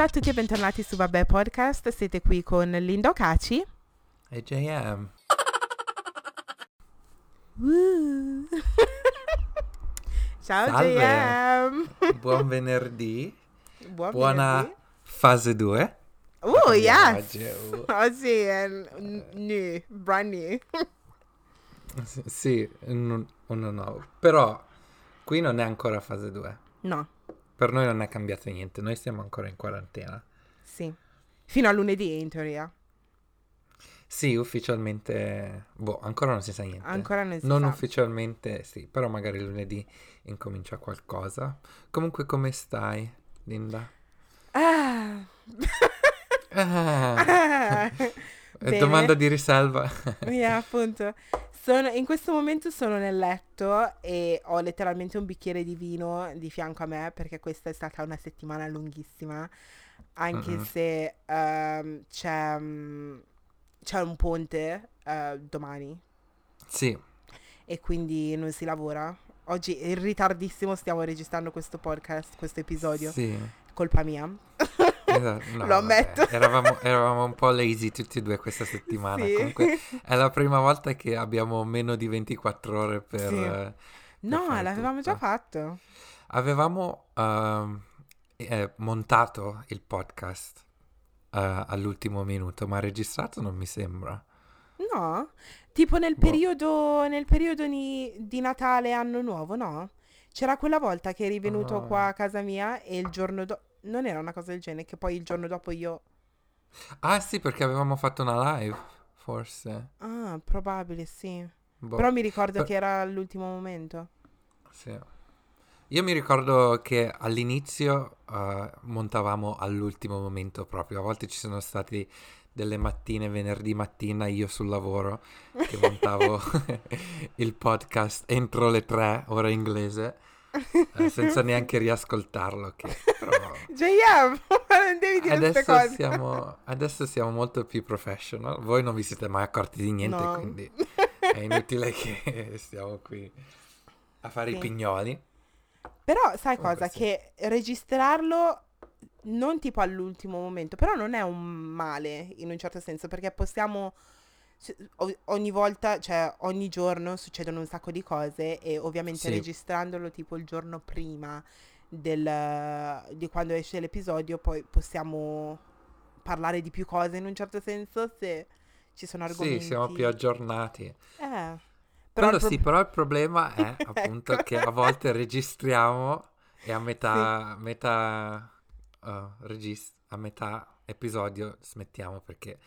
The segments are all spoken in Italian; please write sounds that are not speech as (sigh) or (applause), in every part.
Ciao a tutti e bentornati su Vabbè Podcast. Siete qui con Linda Ocaci. E JM. (laughs) Ciao Salve. JM. (laughs) Buon venerdì. Buon Buona venerdì. fase 2. Oh yes. Oggi, Oggi è n- new, brand new. s- Sì, un- uno nuovo. Però qui non è ancora fase 2. No, Per noi non è cambiato niente. Noi siamo ancora in quarantena. sì. Fino a lunedì in teoria. Sì, ufficialmente... Boh, ancora non si sa niente. Ancora non si Non sa. ufficialmente, sì. Però magari lunedì incomincia qualcosa. Comunque come stai, Linda? Ah. Ah, Bene. domanda di risalva. (laughs) Yeah, appunto. Sono- in questo momento sono nel letto e ho letteralmente un bicchiere di vino di fianco a me perché questa è stata una settimana lunghissima, anche Mhm. se ehm, c'è, mm, c'è un ponte eh, domani Sì, e quindi non si lavora. Oggi in ritardissimo stiamo registrando questo podcast, questo episodio, sì. colpa mia. (laughs) Esatto, no, Lo ammetto. Eravamo, eravamo un po' lazy tutti e due questa settimana. Sì. Comunque (laughs) è la prima volta che abbiamo meno di 24 ore per... Sì. eh, No, fare l'avevamo già tutto. fatto. Avevamo ehm, eh, montato il podcast eh, all'ultimo minuto, ma registrato non mi sembra. No, tipo nel Boh. periodo, nel periodo ni- di Natale, Anno Nuovo, no? C'era quella volta che eri venuto Ah. qua a casa mia e il giorno dopo... Non era una cosa del genere, che poi il giorno dopo io... Ah sì, perché avevamo fatto una live, forse. Ah, probabile, sì. Boh, Però mi ricordo per- che era all'ultimo momento. sì. Io mi ricordo che all'inizio eh, montavamo all'ultimo momento proprio. A volte ci sono stati delle mattine, venerdì mattina, io sul lavoro, che montavo (laughs) (laughs) il podcast entro le tre, ora inglese, eh, senza neanche riascoltarlo. Che però (laughs) JM, non devi dire queste adesso cose. siamo, adesso siamo molto più professional. Voi non vi siete mai accorti di niente, No. quindi (laughs) è inutile che stiamo qui a fare Sì. i pignoli. Però sai Comunque cosa? sì. Che registrarlo non tipo all'ultimo momento, però non è un male in un certo senso, perché possiamo ogni volta, cioè ogni giorno succedono un sacco di cose e ovviamente Sì. registrandolo tipo il giorno prima del, di quando esce l'episodio, poi possiamo parlare di più cose in un certo senso se ci sono argomenti. Sì, siamo più aggiornati. Eh, Però, il pro- sì, però il problema (laughs) è appunto Ecco. che a volte registriamo e a metà, metà, uh, regis- a metà episodio smettiamo perché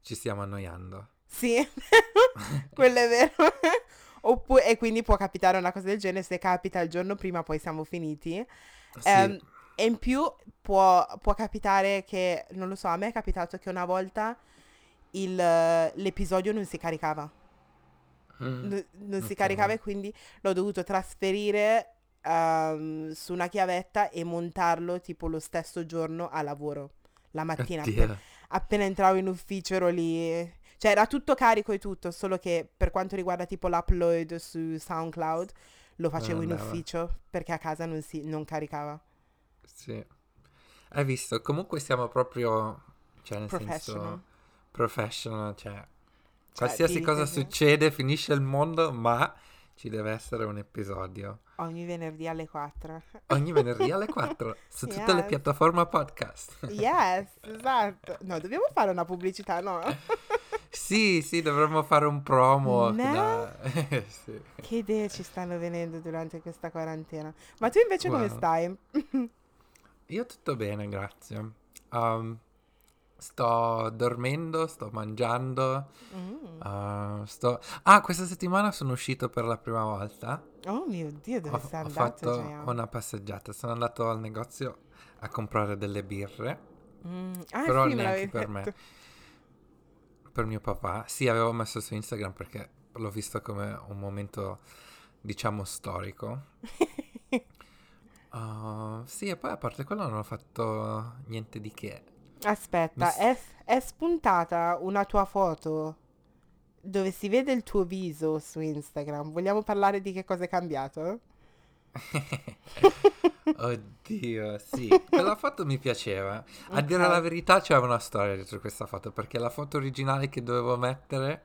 ci stiamo annoiando. Sì, (laughs) quello è vero. (laughs) Oppu- e quindi può capitare una cosa del genere, se capita il giorno prima poi siamo finiti. Sì, Ehm, e in più può, può capitare che, non lo so, a me è capitato che una volta il, l'episodio non si caricava. mm, N- non si ok. caricava e quindi l'ho dovuto trasferire ehm, su una chiavetta e montarlo tipo lo stesso giorno a lavoro, la mattina. Appe- appena entravo in ufficio ero lì. Cioè era tutto carico e tutto, solo che per quanto riguarda tipo l'upload su SoundCloud lo facevo in ufficio perché a casa non, si, non caricava. Sì. Hai visto? Comunque siamo proprio, cioè nel Professional. senso, professional, cioè, Cioè, qualsiasi ti- cosa ti- succede, finisce il mondo, ma ci deve essere un episodio. Ogni venerdì alle 4. Ogni venerdì alle 4 (laughs) su tutte le Yes. piattaforme podcast. Yes, esatto. No, dobbiamo fare una pubblicità, no? (laughs) Sì, sì, dovremmo fare un promo. No? da- (laughs) sì. Che idee ci stanno venendo durante questa quarantena. Ma tu invece come Wow. stai? (laughs) Io tutto bene, grazie. Um, sto dormendo, sto mangiando. Mm. uh, sto... Ah, questa settimana sono uscito per la prima volta. Oh mio Dio, dove Ho, sei ho andato, fatto Gian? una passeggiata. Sono andato al negozio a comprare delle birre. Mm. Ah, però sì, neanche per me. Per mio papà. Sì, avevo messo su Instagram perché l'ho visto come un momento, diciamo, storico. (laughs) Uh, sì, e poi a parte quello non ho fatto niente di che. Aspetta, Mi è, è spuntata una tua foto dove si vede il tuo viso su Instagram. Vogliamo parlare di che cosa è cambiato? (laughs) (laughs) Oddio, sì, (laughs) quella foto mi piaceva. A dire la verità c'era una storia dietro questa foto, perché la foto originale che dovevo mettere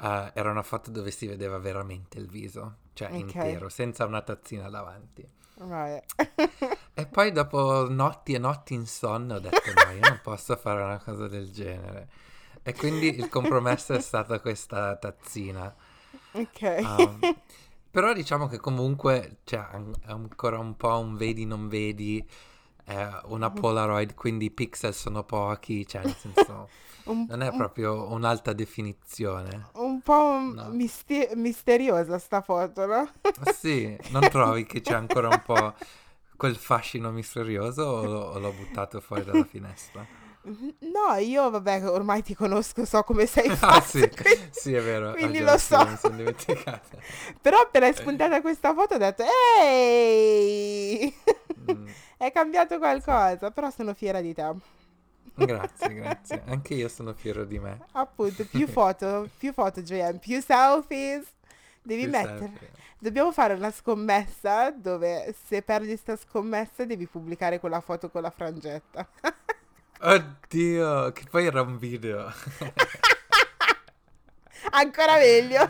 eh, era una foto dove si vedeva veramente il viso, cioè Ok. intero, senza una tazzina davanti. Right. E poi dopo notti e notti insonne ho detto no, io non posso fare una cosa del genere. E quindi il compromesso è stata questa tazzina. ok. Um, però diciamo che comunque c'è an- ancora un po' un vedi non vedi, è una Polaroid, quindi i pixel sono pochi, cioè nel senso (laughs) un, non è un- proprio un'alta definizione. un po' No. misti- misteriosa sta foto, no? (laughs) Sì, non trovi che c'è ancora un po' quel fascino misterioso o, o l'ho buttato fuori dalla finestra? No, io vabbè, ormai ti conosco, so come sei (laughs) Ah fatto. sì, quindi- sì è vero. quindi ah, lo so. Mi sono dimenticata. (laughs) Però appena è spuntata questa foto ho detto, ehi, Mm, (laughs) è cambiato qualcosa, però sono fiera di te. grazie, grazie. Anche io sono fiero di me. Appunto, più foto, più foto, JM, più selfies. Devi Più mettere. selfie. Dobbiamo fare una scommessa dove se perdi sta scommessa devi pubblicare quella foto con la frangetta. Oddio, che poi era un video. (laughs) Ancora meglio.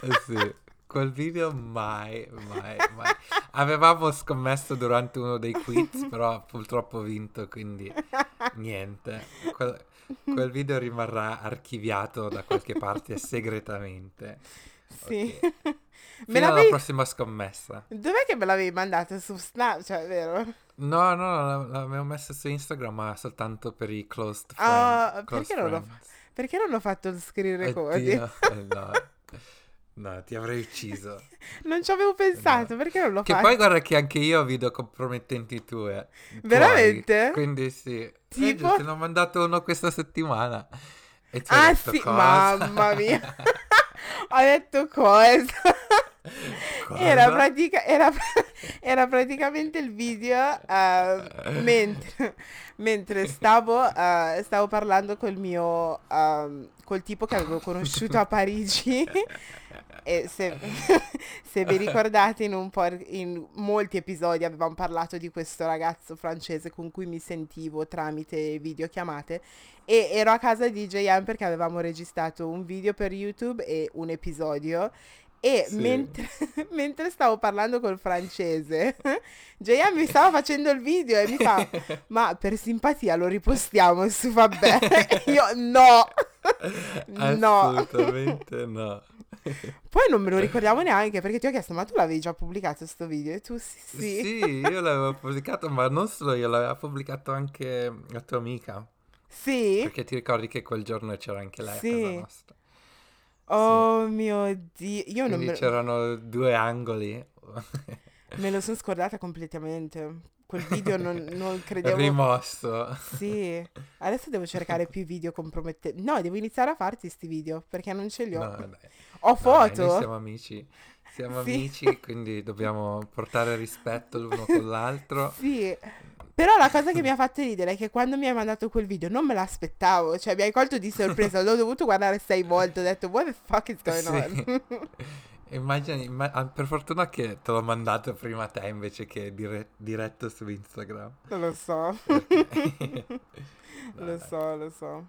Eh sì, quel video mai, mai, mai. Avevamo scommesso durante uno dei quiz, (laughs) però purtroppo ho vinto, quindi niente. Quel, quel video rimarrà archiviato da qualche parte segretamente. Sì. Ok. (laughs) Me Fino alla l'avevi... prossima scommessa. Dov'è che me l'avevi mandato su Snapchat, vero? No, no, la- l'avevo messa su Instagram, ma soltanto per i closed friend. Ah, close perché non l'ho friends. Perché non ho fatto il recording? Oddio, eh, (laughs) no. No, ti avrei ucciso. Non ci avevo pensato, perché non l'ho Che fatto? poi guarda che anche io ho video compromettenti tue. tuoi, Veramente? Quindi sì. Eh, Tipo? già, te ne ho mandato uno questa settimana. E ti ho Ah detto sì, cosa? mamma mia. (laughs) ho detto cosa? Era, pratica- era, (laughs) era praticamente il video eh, mentre, mentre stavo, eh, stavo parlando col mio ehm, col tipo che avevo conosciuto a Parigi. E se, (laughs) se vi ricordate in un po' in molti episodi avevamo parlato di questo ragazzo francese con cui mi sentivo tramite videochiamate. E ero a casa di JM perché avevamo registrato un video per YouTube e un episodio e Sì. mentre, (laughs) mentre stavo parlando col francese, (laughs) JM mi stava facendo il video e mi fa, (laughs) ma per simpatia lo ripostiamo su Vabbè. E Io no, no. Assolutamente no. Poi non me lo ricordiamo neanche perché ti ho chiesto, ma tu l'avevi già pubblicato sto video? E tu sì, sì. Sì, io l'avevo pubblicato, ma non solo io, l'aveva pubblicato anche la tua amica. Sì? Perché ti ricordi che quel giorno c'era anche lei a Sì. casa nostra. Oh mio Dio, io non Quindi me, c'erano due angoli. me lo sono scordata completamente. Quel video non, non (laughs) credevo... Rimosso. Sì, adesso devo cercare più video compromettenti. No, devo iniziare a farti sti video perché non ce li ho. No, dai. Ho No, dai, foto? noi siamo amici. Siamo Sì. amici, quindi dobbiamo portare rispetto l'uno con l'altro. Sì, però la cosa che mi ha fatto ridere è che quando mi hai mandato quel video non me l'aspettavo, cioè mi hai colto di sorpresa, l'ho dovuto guardare sei volte, ho detto what the fuck is going Sì. on? (laughs) Immagini, imma- ah, per fortuna che te l'ho mandato prima a te invece che dire- diretto su Instagram. Lo so, Perché- (laughs) No, lo dai. so, lo so.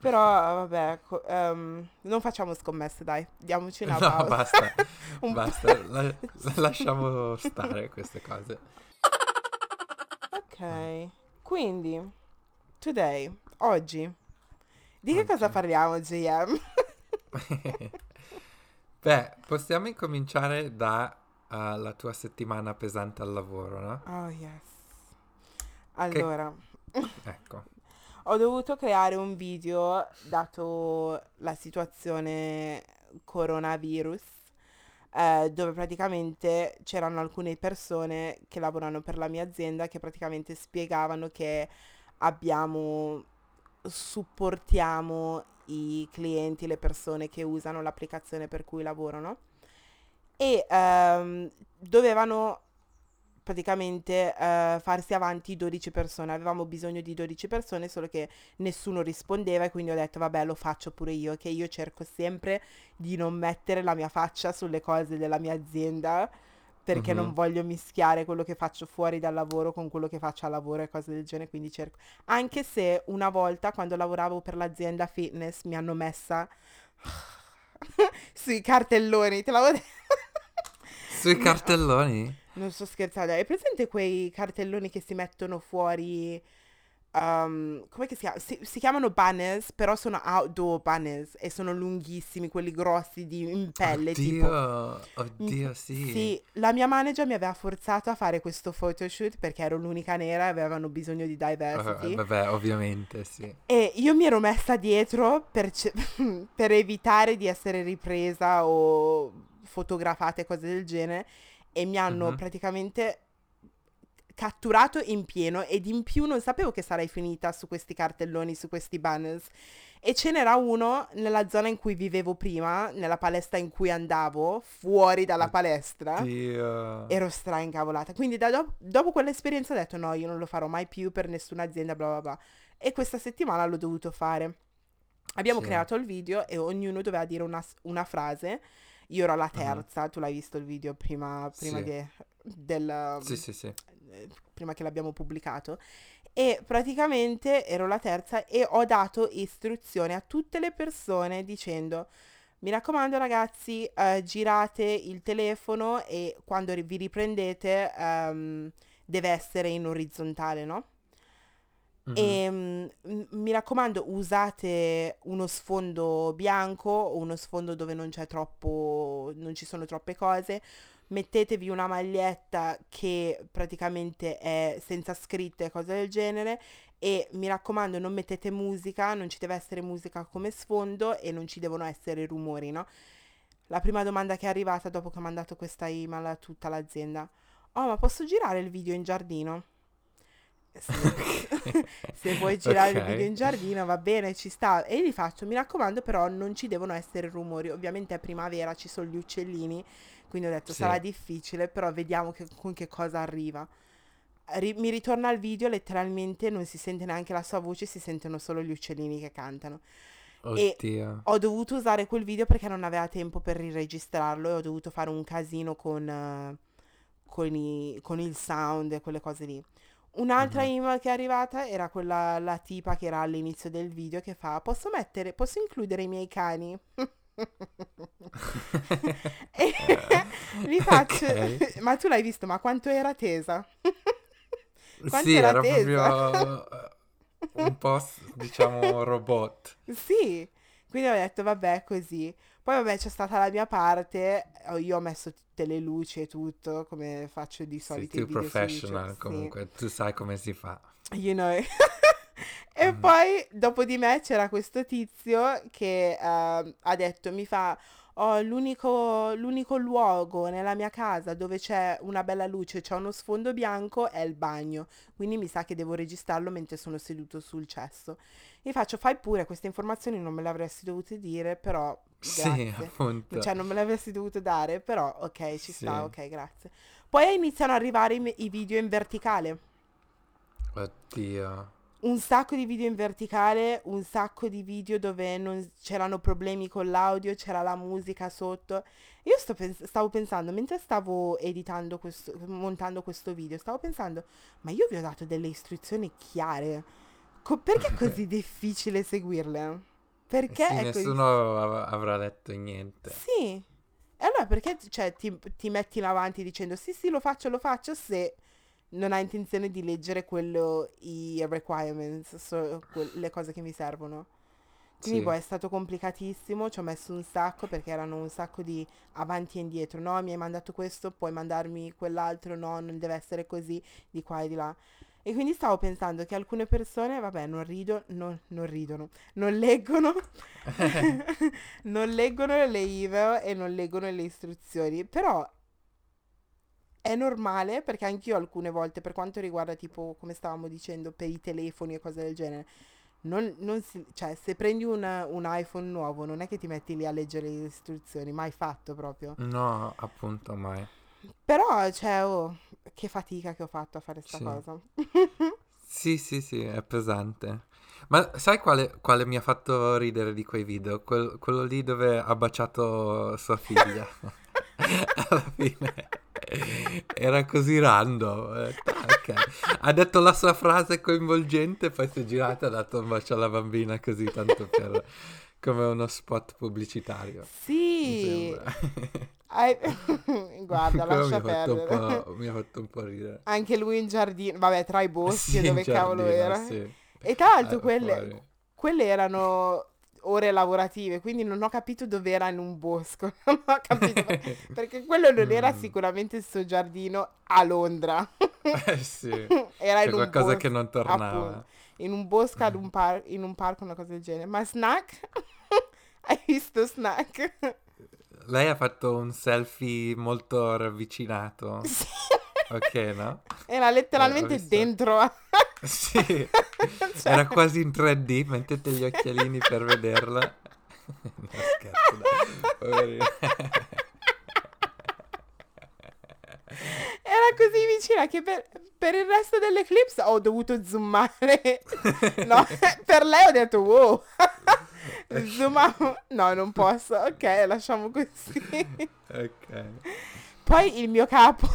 Però vabbè, co- ehm, non facciamo scommesse, dai, diamoci una No, pausa. basta, (laughs) Un po'. basta, la- lasciamo stare queste cose. Ok, quindi, today, oggi, di che cosa Oggi. parliamo, JM? (laughs) (laughs) Beh, possiamo incominciare dalla tua settimana pesante al lavoro, no? Oh yes. Allora, (laughs) Ecco. ho dovuto creare un video dato la situazione coronavirus, eh, dove praticamente c'erano alcune persone che lavorano per la mia azienda che praticamente spiegavano che abbiamo, supportiamo i clienti, le persone che usano l'applicazione per cui lavorano. E ehm, dovevano praticamente eh, farsi avanti 12 persone. Avevamo bisogno di 12 persone, solo che nessuno rispondeva e quindi ho detto vabbè lo faccio pure io, che io cerco sempre di non mettere la mia faccia sulle cose della mia azienda perché non Mhm. voglio mischiare quello che faccio fuori dal lavoro con quello che faccio al lavoro e cose del genere, quindi cerco. Anche se una volta quando lavoravo per l'azienda fitness mi hanno messa (sighs) sui cartelloni, te l'avevo detto. Sui (laughs) cartelloni? Non sto scherzando, hai presente quei cartelloni che si mettono fuori? Um, come si chiama? Si, si chiamano banners, però sono outdoor banners e sono lunghissimi, quelli grossi di, in pelle, tipo. Oddio, Mm, oddio, sì. Sì, la mia manager mi aveva forzato a fare questo photoshoot perché ero l'unica nera e avevano bisogno di diversity. vabbè, ovviamente, sì. E io mi ero messa dietro per, ce- (laughs) per evitare di essere ripresa o fotografate, cose del genere. E mi hanno Mhm. praticamente catturato in pieno ed in più non sapevo che sarei finita su questi cartelloni, su questi banners. E ce n'era uno nella zona in cui vivevo prima, nella palestra in cui andavo, fuori dalla palestra. Oddio. Ero stra incavolata. Quindi do- dopo quell'esperienza ho detto no, io non lo farò mai più per nessuna azienda, bla bla bla. E questa settimana l'ho dovuto fare. Abbiamo Sì. creato il video e ognuno doveva dire una, una frase. Io ero la Mhm. terza, tu l'hai visto il video prima, prima Sì. che, del, Sì, sì, eh, prima che l'abbiamo pubblicato. E praticamente ero la terza e ho dato istruzione a tutte le persone dicendo mi raccomando ragazzi, eh, girate il telefono e quando vi riprendete ehm, deve essere in orizzontale, no? Mhm. E mm, m- mi raccomando, usate uno sfondo bianco o uno sfondo dove non c'è troppo, non ci sono troppe cose. Mettetevi una maglietta che praticamente è senza scritte cose del genere. E mi raccomando, non mettete musica, non ci deve essere musica come sfondo e non ci devono essere rumori, no? La prima domanda che è arrivata dopo che ho mandato questa email a tutta l'azienda. Oh, ma posso girare il video in giardino? Se, (laughs) (laughs) se vuoi girare il Ok. video in giardino va bene, ci sta. E gli faccio, mi raccomando, però non ci devono essere rumori. Ovviamente è primavera, ci sono gli uccellini, quindi ho detto Sì. sarà difficile, però vediamo che- con che cosa arriva. Ri- mi ritorna il video, letteralmente non si sente neanche la sua voce, si sentono solo gli uccellini che cantano. E Oddio. ho dovuto usare quel video perché non aveva tempo per riregistrarlo e ho dovuto fare un casino con, eh, con, i- con il sound e quelle cose lì. Un'altra Mhm. email che è arrivata era quella, la tipa che era all'inizio del video che fa, posso mettere, posso includere i miei cani? (laughs) E gli faccio, Ok. (laughs) ma tu l'hai visto, ma quanto era tesa? (laughs) Quanto Sì, era era tesa? proprio eh, un po', diciamo, robot. Sì, quindi ho detto vabbè così. Poi vabbè c'è stata la mia parte, io ho messo tutte le luci e tutto come faccio di solito tu i video su professional YouTube, sì. comunque, tu sai come si fa. You know. (laughs) E Mm. poi dopo di me c'era questo tizio che ehm, ha detto, mi fa, oh, l'unico, l'unico luogo nella mia casa dove c'è una bella luce, c'è uno sfondo bianco, è il bagno. Quindi mi sa che devo registrarlo mentre sono seduto sul cesso. Gli faccio, fai pure, queste informazioni non me le avresti dovute dire, però Sì, grazie. appunto. Cioè, non me le avresti dovute dare, però ok, ci sta, Sì. ok, grazie. Poi iniziano ad arrivare i, i video in verticale. Oddio. Un sacco di video in verticale, un sacco di video dove non c'erano problemi con l'audio, c'era la musica sotto. Io sto pens- stavo pensando, mentre stavo editando questo, montando questo video, stavo pensando, ma io vi ho dato delle istruzioni chiare. Co- perché è (laughs) così difficile seguirle? Perché Sì, così nessuno av- avrà letto niente. Sì. E allora perché cioè, ti, ti metti in avanti dicendo sì, sì, lo faccio, lo faccio se non hai intenzione di leggere quello, i requirements, so- que- le cose che mi servono. Quindi Sì. poi è stato complicatissimo, ci ho messo un sacco perché erano un sacco di avanti e indietro. No, mi hai mandato questo, puoi mandarmi quell'altro, no, non deve essere così, di qua e di là. E quindi stavo pensando che alcune persone, vabbè, non ridono, non, non ridono, non leggono, (laughs) (laughs) non leggono le email e non leggono le istruzioni, però è normale perché anch'io alcune volte, per quanto riguarda tipo, come stavamo dicendo, per i telefoni e cose del genere, non, non si, cioè se prendi una- un iPhone nuovo non è che ti metti lì a leggere le istruzioni, mai fatto proprio. No, appunto mai. Però, cioè, oh, che fatica che ho fatto a fare sta Sì. cosa. (laughs) Sì, sì, sì, è pesante. Ma sai quale, quale mi ha fatto ridere di quei video? Quel- quello lì dove ha baciato sua figlia. (laughs) (laughs) Alla fine. Era così random. Okay. Ha detto la sua frase coinvolgente, poi si è girata e ha dato un bacio alla bambina così tanto per come uno spot pubblicitario. Sì. Hai... (laughs) Guarda, lascia mi perdere. mi ha fatto un po' ridere. Anche lui in giardino, vabbè, tra i boschi, Sì, dove cavolo giardino, era. sì. E tra l'altro quelle, quelle erano ore lavorative, quindi non ho capito dove era in un bosco. (laughs) Non ho capito (laughs) perché, quello non era Mm. sicuramente il suo giardino a Londra. Eh (laughs) sì. Era un qualcosa bosco, che non tornava. appunto, in un bosco, ad un par- in un parco, una cosa del genere. Ma Snack? Hai visto Snack? Lei ha fatto un selfie molto ravvicinato. Sì. Ok, no? Era letteralmente visto. dentro. a- (laughs) Sì. Cioè- Era quasi in 3D, mettete gli occhialini per vederla. (laughs) No, scherzo, dai. (laughs) Era così vicina che per, per il resto dell'eclipse ho dovuto zoomare. No, per lei ho detto wow. Zoomavo. No, non posso. Ok, lasciamo così. Ok. Poi il mio capo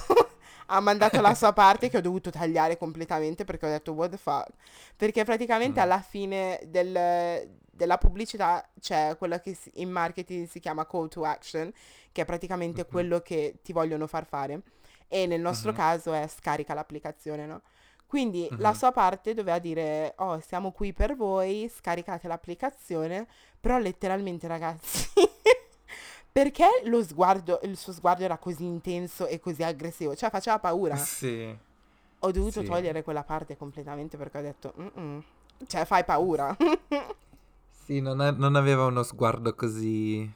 ha mandato la sua parte che ho dovuto tagliare completamente perché ho detto what the fuck. Perché praticamente Mm. alla fine del- della pubblicità c'è quella che in marketing si chiama call to action, che è praticamente Mhm. quello che ti vogliono far fare. E nel nostro Mhm. caso è scarica l'applicazione, no? Quindi la Mhm. sua parte doveva dire, oh, siamo qui per voi, scaricate l'applicazione, però letteralmente ragazzi, (laughs) perché lo sguardo, il suo sguardo era così intenso e così aggressivo, cioè faceva paura. Sì. Ho dovuto Sì. togliere quella parte completamente perché ho detto, "Mm-mm". cioè fai paura. (laughs) Sì, non, è- non aveva uno sguardo così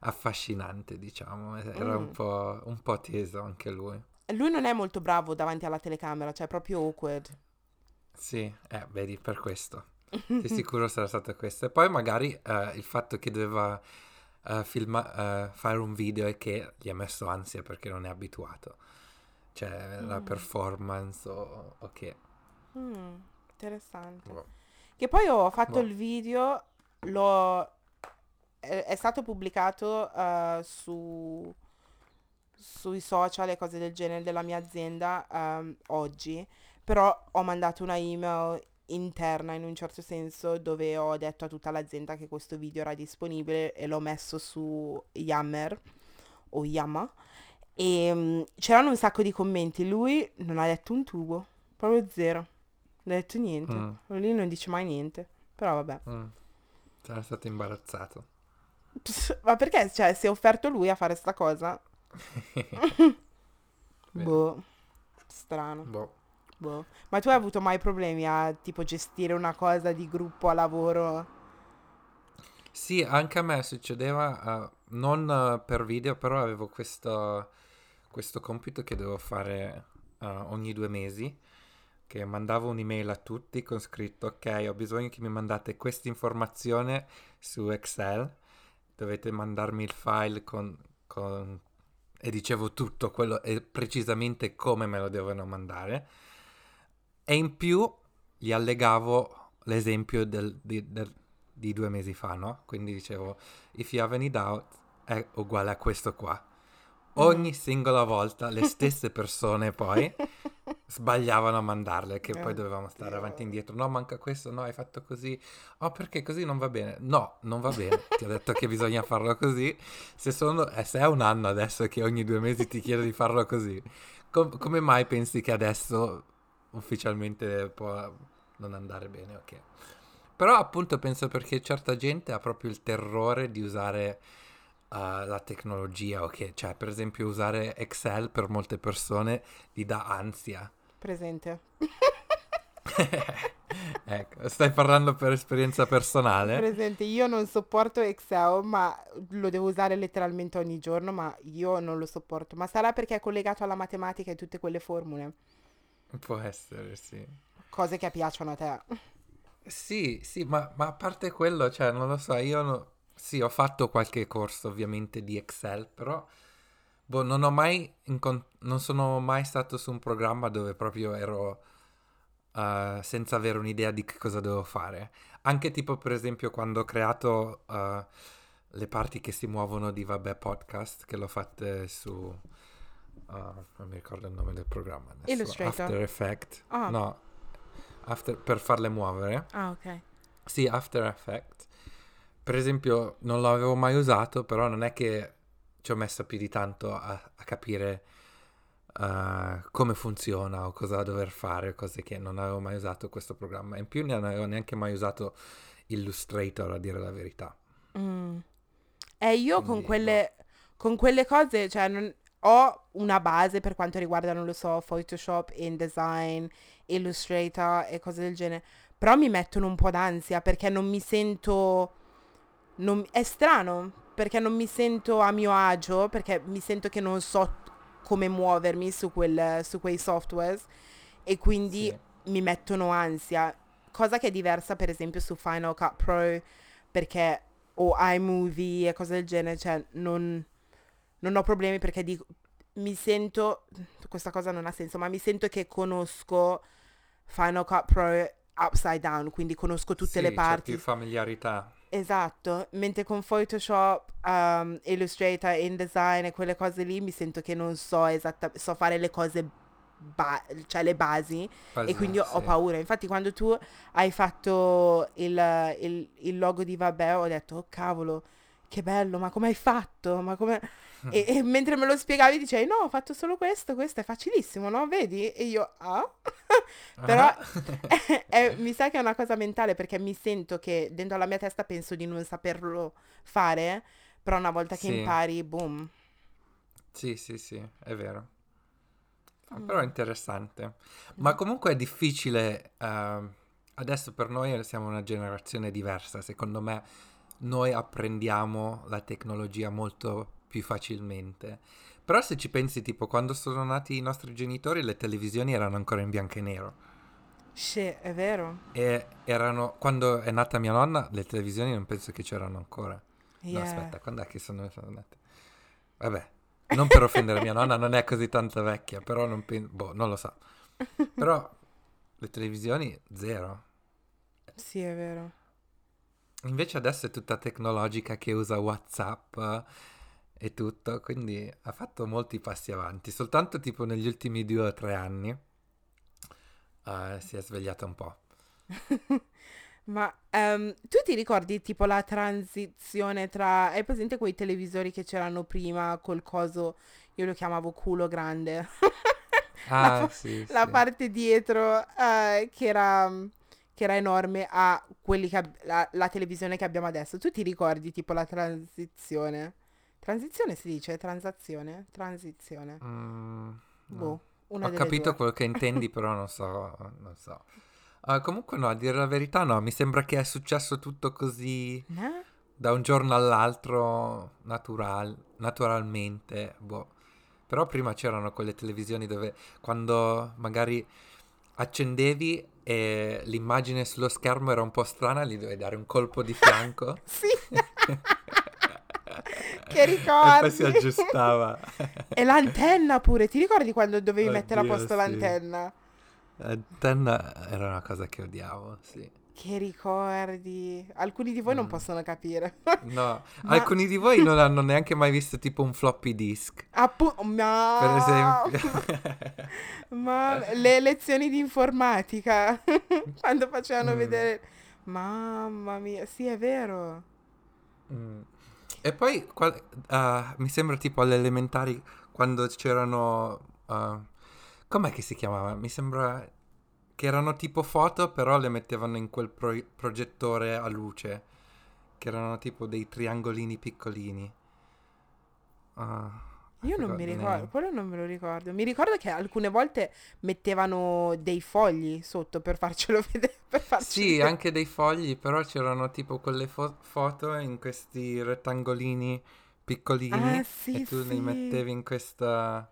affascinante, diciamo. Era un Mm. po', un po' teso anche lui. Lui non è molto bravo davanti alla telecamera, cioè è proprio awkward. Sì, eh, vedi, per questo. (laughs) Di sicuro sarà stato questo. E poi magari eh, il fatto che doveva eh, filma- eh, fare un video e che gli ha messo ansia perché non è abituato. Cioè, la Mm. performance o, o che. Mm, interessante. boh. Che poi ho fatto Boh. il video, l'ho... È, è stato pubblicato eh, su, sui social e cose del genere della mia azienda ehm, oggi, però ho mandato una email interna in un certo senso dove ho detto a tutta l'azienda che questo video era disponibile e l'ho messo su Yammer o Yamma e mm, c'erano un sacco di commenti, lui non ha detto un tubo, proprio zero, non ha detto niente. Mm. Lì non dice mai niente. Però vabbè. Mm. Sarà stato imbarazzato. Pss, (laughs) Ma perché? Cioè, si è offerto lui a fare sta cosa? (laughs) (laughs) Boh. Strano. Boh. Boh. Ma tu hai avuto mai problemi a tipo gestire una cosa di gruppo a lavoro? Sì, anche a me succedeva, eh, non eh, per video, però avevo questo, questo compito che dovevo fare eh, ogni due mesi, che mandavo un'email a tutti con scritto, ok, ho bisogno che mi mandate questa informazione su Excel, dovete mandarmi il file con, con- e dicevo tutto quello e precisamente come me lo devono mandare. E in più gli allegavo l'esempio del- di, del- di due mesi fa, no? Quindi dicevo, if you have any doubt, è uguale a questo qua. Ogni singola volta le stesse (laughs) persone poi sbagliavano a mandarle, che poi Eh, dovevamo stare avanti e indietro. No, manca questo, no, hai fatto così. Oh, perché così non va bene? No, non va bene. Ti ho detto che bisogna farlo così. Se, sono, eh, se è un anno adesso che ogni due mesi ti chiedo di farlo così, com- come mai pensi che adesso ufficialmente può non andare bene? Ok. Però appunto penso perché certa gente ha proprio il terrore di usare uh, la tecnologia, ok? Cioè, per esempio, usare Excel per molte persone gli dà ansia. Presente. (laughs) ecco, stai parlando per esperienza personale? Presente. Io non sopporto Excel, ma lo devo usare letteralmente ogni giorno, ma io non lo sopporto. Ma sarà perché è collegato alla matematica e tutte quelle formule. Può essere, sì. Cose che piacciono a te. Sì, sì, ma, ma a parte quello, cioè, non lo so, io no- sì, ho fatto qualche corso ovviamente di Excel, però boh, non ho mai incon- non sono mai stato su un programma dove proprio ero eh, senza avere un'idea di che cosa dovevo fare. Anche tipo, per esempio, quando ho creato eh, le parti che si muovono di Vabbè Podcast, che l'ho fatte su ah, non mi ricordo il nome del programma adesso. Illustrator. After Effect. Ah. No, After- per farle muovere. Ah, ok. Sì, After Effect. Per esempio, non l'avevo mai usato, però non è che ci ho messo più di tanto a, a capire eh, come funziona o cosa dover fare, cose che non avevo mai usato questo programma. In più non avevo neanche mai usato Illustrator, a dire la verità. Mm. E io con Quindi, quelle, con quelle cose, cioè, non- ho una base per quanto riguarda, non lo so, Photoshop, InDesign, Illustrator e cose del genere. Però mi mettono un po' d'ansia perché non mi sento... non- è strano, perché non mi sento a mio agio, perché mi sento che non so come muovermi su, quel, su quei software e quindi Sì. mi mettono ansia, cosa che è diversa per esempio su Final Cut Pro perché o iMovie e cose del genere, cioè non, non ho problemi perché dico, mi sento, questa cosa non ha senso, ma mi sento che conosco Final Cut Pro upside down, quindi conosco tutte Sì, le c'è parti. più familiarità. Esatto, mentre con Photoshop, um, Illustrator, InDesign e quelle cose lì mi sento che non so esattamente, so fare le cose, ba- cioè le basi e quindi ho, paura. Infatti quando tu hai fatto il, il- il logo di Vabbè ho detto, oh cavolo, che bello, ma come hai fatto? Ma come... (laughs) E, e mentre me lo spiegavi dicevi, no, ho fatto solo questo, questo è facilissimo, no? Vedi? E io, ah? (laughs) Però Ah. (laughs) eh, mi sa che è una cosa mentale perché mi sento che dentro la mia testa penso di non saperlo fare, però una volta che Sì. impari, boom. Sì, sì, sì, è vero. Ah, Mm. Però è interessante. Ma comunque è difficile. ehm, adesso per noi siamo una generazione diversa. Secondo me noi apprendiamo la tecnologia molto più facilmente. Però se ci pensi, tipo, quando sono nati i nostri genitori, le televisioni erano ancora in bianco e nero. Sì, è vero. E erano, quando è nata mia nonna, le televisioni non penso che c'erano ancora. No, Yeah. aspetta, quando è che sono, sono nate? Vabbè, non per offendere mia nonna, non è così tanto vecchia, però non penso, boh, non lo so. (laughs) Però le televisioni, zero. Sì, è vero. Invece adesso è tutta tecnologica che usa WhatsApp eh, e tutto, quindi ha fatto molti passi avanti. Soltanto tipo negli ultimi due o tre anni eh, si è svegliata un po'. (laughs) Ma ehm, tu ti ricordi tipo la transizione tra... Hai presente quei televisori che c'erano prima col coso, io lo chiamavo culo grande, (laughs) Ah, pa- sì, la sì. parte dietro eh, che era, era enorme a quelli che ab- la, la televisione che abbiamo adesso. Tu ti ricordi tipo la transizione? Transizione si dice? Transazione? Transizione. Mm, no. Boh, una Ho capito due. quello che intendi, però non so, non so. Ah, comunque no, a dire la verità no, mi sembra che è successo tutto così Eh? da un giorno all'altro natural- naturalmente, boh. Però prima c'erano quelle televisioni dove quando magari accendevi e l'immagine sullo schermo era un po' strana, gli dovevi dare un colpo di fianco (laughs) Sì. Che e poi si aggiustava. E l'antenna pure, ti ricordi quando dovevi mettere a Oddio, posto sì. l'antenna? L'antenna era una cosa che odiavo, sì. Che ricordi? Alcuni di voi non Mm. possono capire. No, (laughs) Ma- alcuni di voi non hanno neanche mai visto tipo un floppy disk, Appunto, ma... per esempio. (laughs) Ma le lezioni di informatica, (laughs) quando facevano Mm. vedere... Mamma mia, sì è vero. Mm. E poi qual- ah, mi sembra tipo alle elementari quando c'erano... ah, com'è che si chiamava? Mi sembra che erano tipo foto, però le mettevano in quel pro- progettore a luce, che erano tipo dei triangolini piccolini. Ah, Io non mi ricordo, quello non me lo ricordo. Mi ricordo che alcune volte mettevano dei fogli sotto per farcelo (laughs) vedere. Per farci Sì, vedere. anche dei fogli, però c'erano tipo quelle fo- foto in questi rettangolini piccolini Ah, sì, e tu li sì. mettevi in questa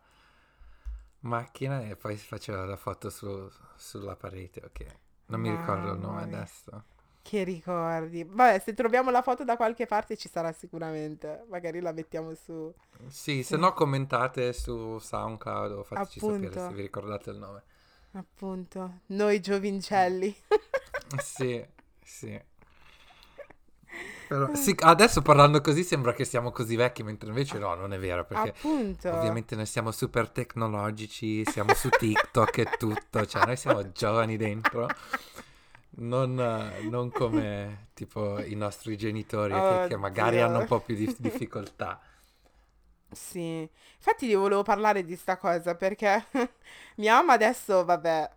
macchina e poi si faceva la foto su- sulla parete, ok. Non mi ricordo il nome mia. adesso. Che ricordi. Vabbè, se troviamo la foto da qualche parte ci sarà sicuramente. Magari la mettiamo su. Sì, se no commentate su SoundCloud o fateci sapere Appunto. se vi ricordate il nome. Appunto, noi giovincelli. Sì, sì. Però, sì, adesso parlando così sembra che siamo così vecchi, mentre invece no, non è vero, perché Appunto. ovviamente noi siamo super tecnologici, siamo su TikTok e tutto, cioè noi siamo giovani dentro, non, eh, non come tipo i nostri genitori che, che magari Oddio. hanno un po' più di difficoltà. Sì, infatti io volevo parlare di sta cosa perché (laughs) mia mamma adesso, vabbè,